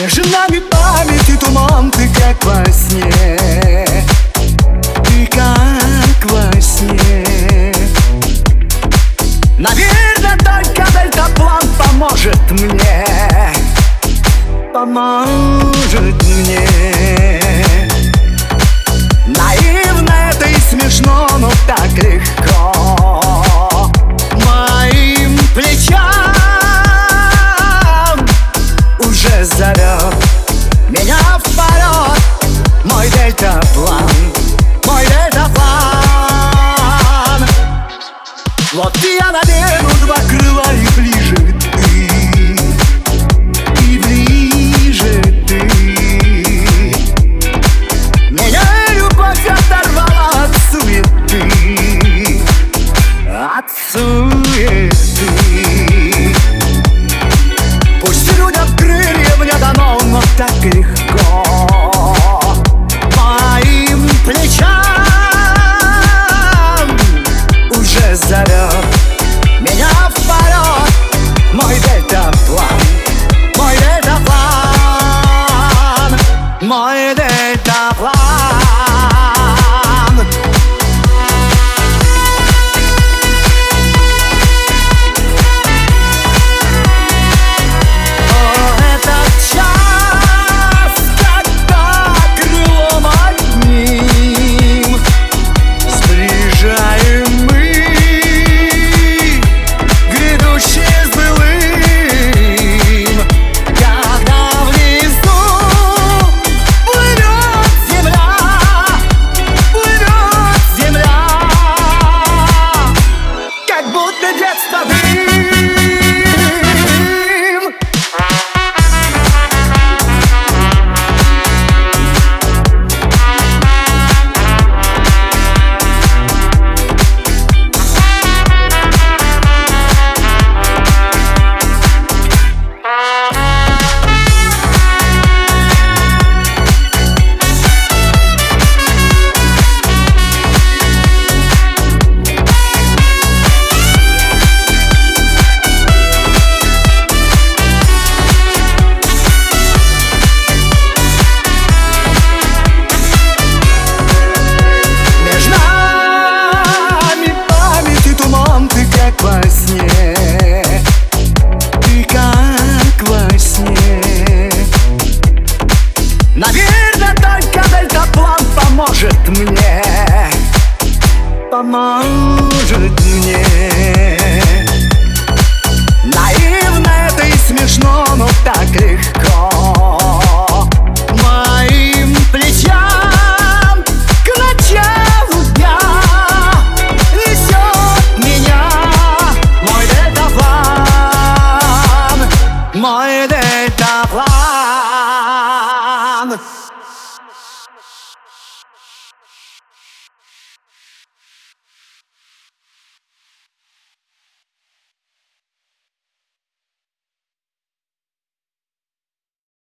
Между нами память и туман Ты как во сне. Ты как во сне. Наверное, только дельтаплан поможет мне. Поможет мне Вот я надену два крыла и ближе ты И ближе ты. Меня любовь оторвала от суеты От суеты мне. Поможет